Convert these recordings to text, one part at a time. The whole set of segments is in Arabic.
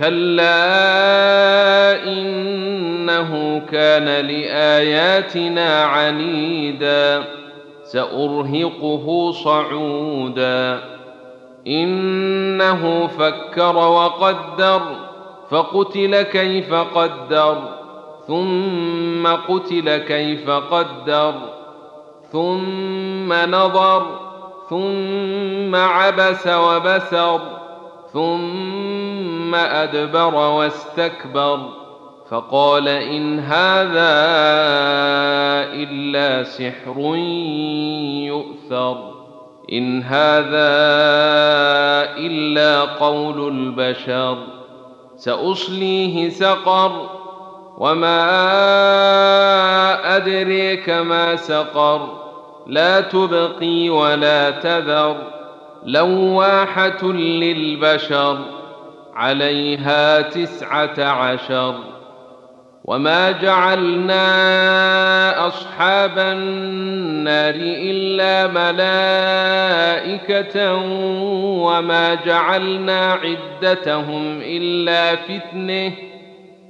كلا انه كان لاياتنا عنيدا سارهقه صعودا انه فكر وقدر فقتل كيف قدر ثم قتل كيف قدر ثم نظر ثم عبس وبسر ثم أدبر واستكبر فقال إن هذا إلا سحر يؤثر إن هذا إلا قول البشر سأصليه سقر وما أدريك ما سقر لا تبقي ولا تذر لواحة للبشر عليها تسعة عشر وما جعلنا أصحاب النار إلا ملائكة وما جعلنا عدتهم إلا فتنة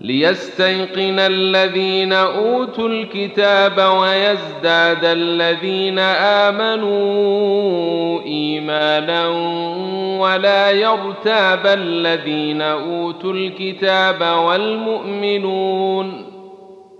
ليستيقن الذين أوتوا الكتاب ويزداد الذين آمنوا إيمانا ولا يرتاب الذين أوتوا الكتاب والمؤمنون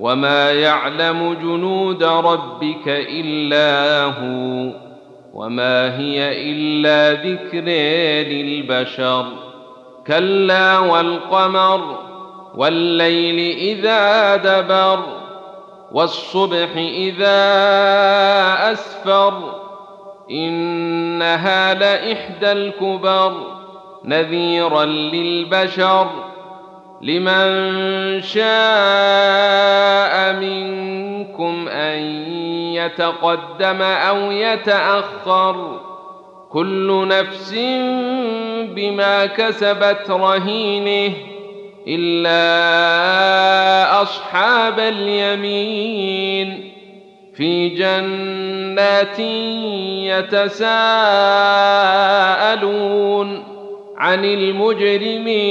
وما يعلم جنود ربك الا هو وما هي الا ذكر للبشر كلا والقمر والليل اذا دبر والصبح اذا اسفر انها لاحدى الكبر نذيرا للبشر لمن شاء منكم أن يتقدم أو يتأخر كل نفس بما كسبت رهينه إلا أصحاب اليمين في جنات يتساءلون عن المجرمين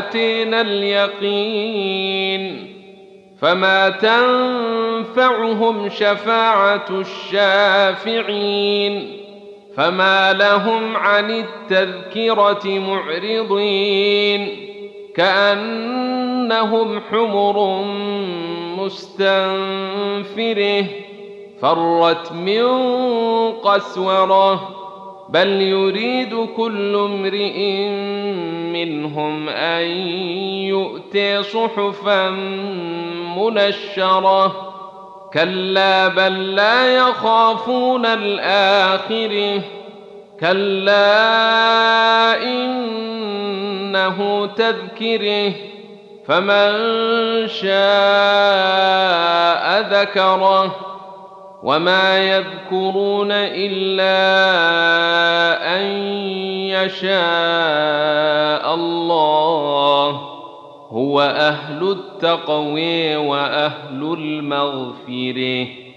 اتينا اليقين فما تنفعهم شفاعة الشافعين فما لهم عن التذكرة معرضين كأنهم حمر مستنفره فرت من قسورة بل يريد كل امرئ منهم أن يؤتي صحفا منشرة. كلا بل لا يخافون الآخرة. كلا إنه تذكرة. فمن شاء ذكره. وما يذكرون إلا أن يشاء. الله هو أهل التقوي وأهل المغفرة.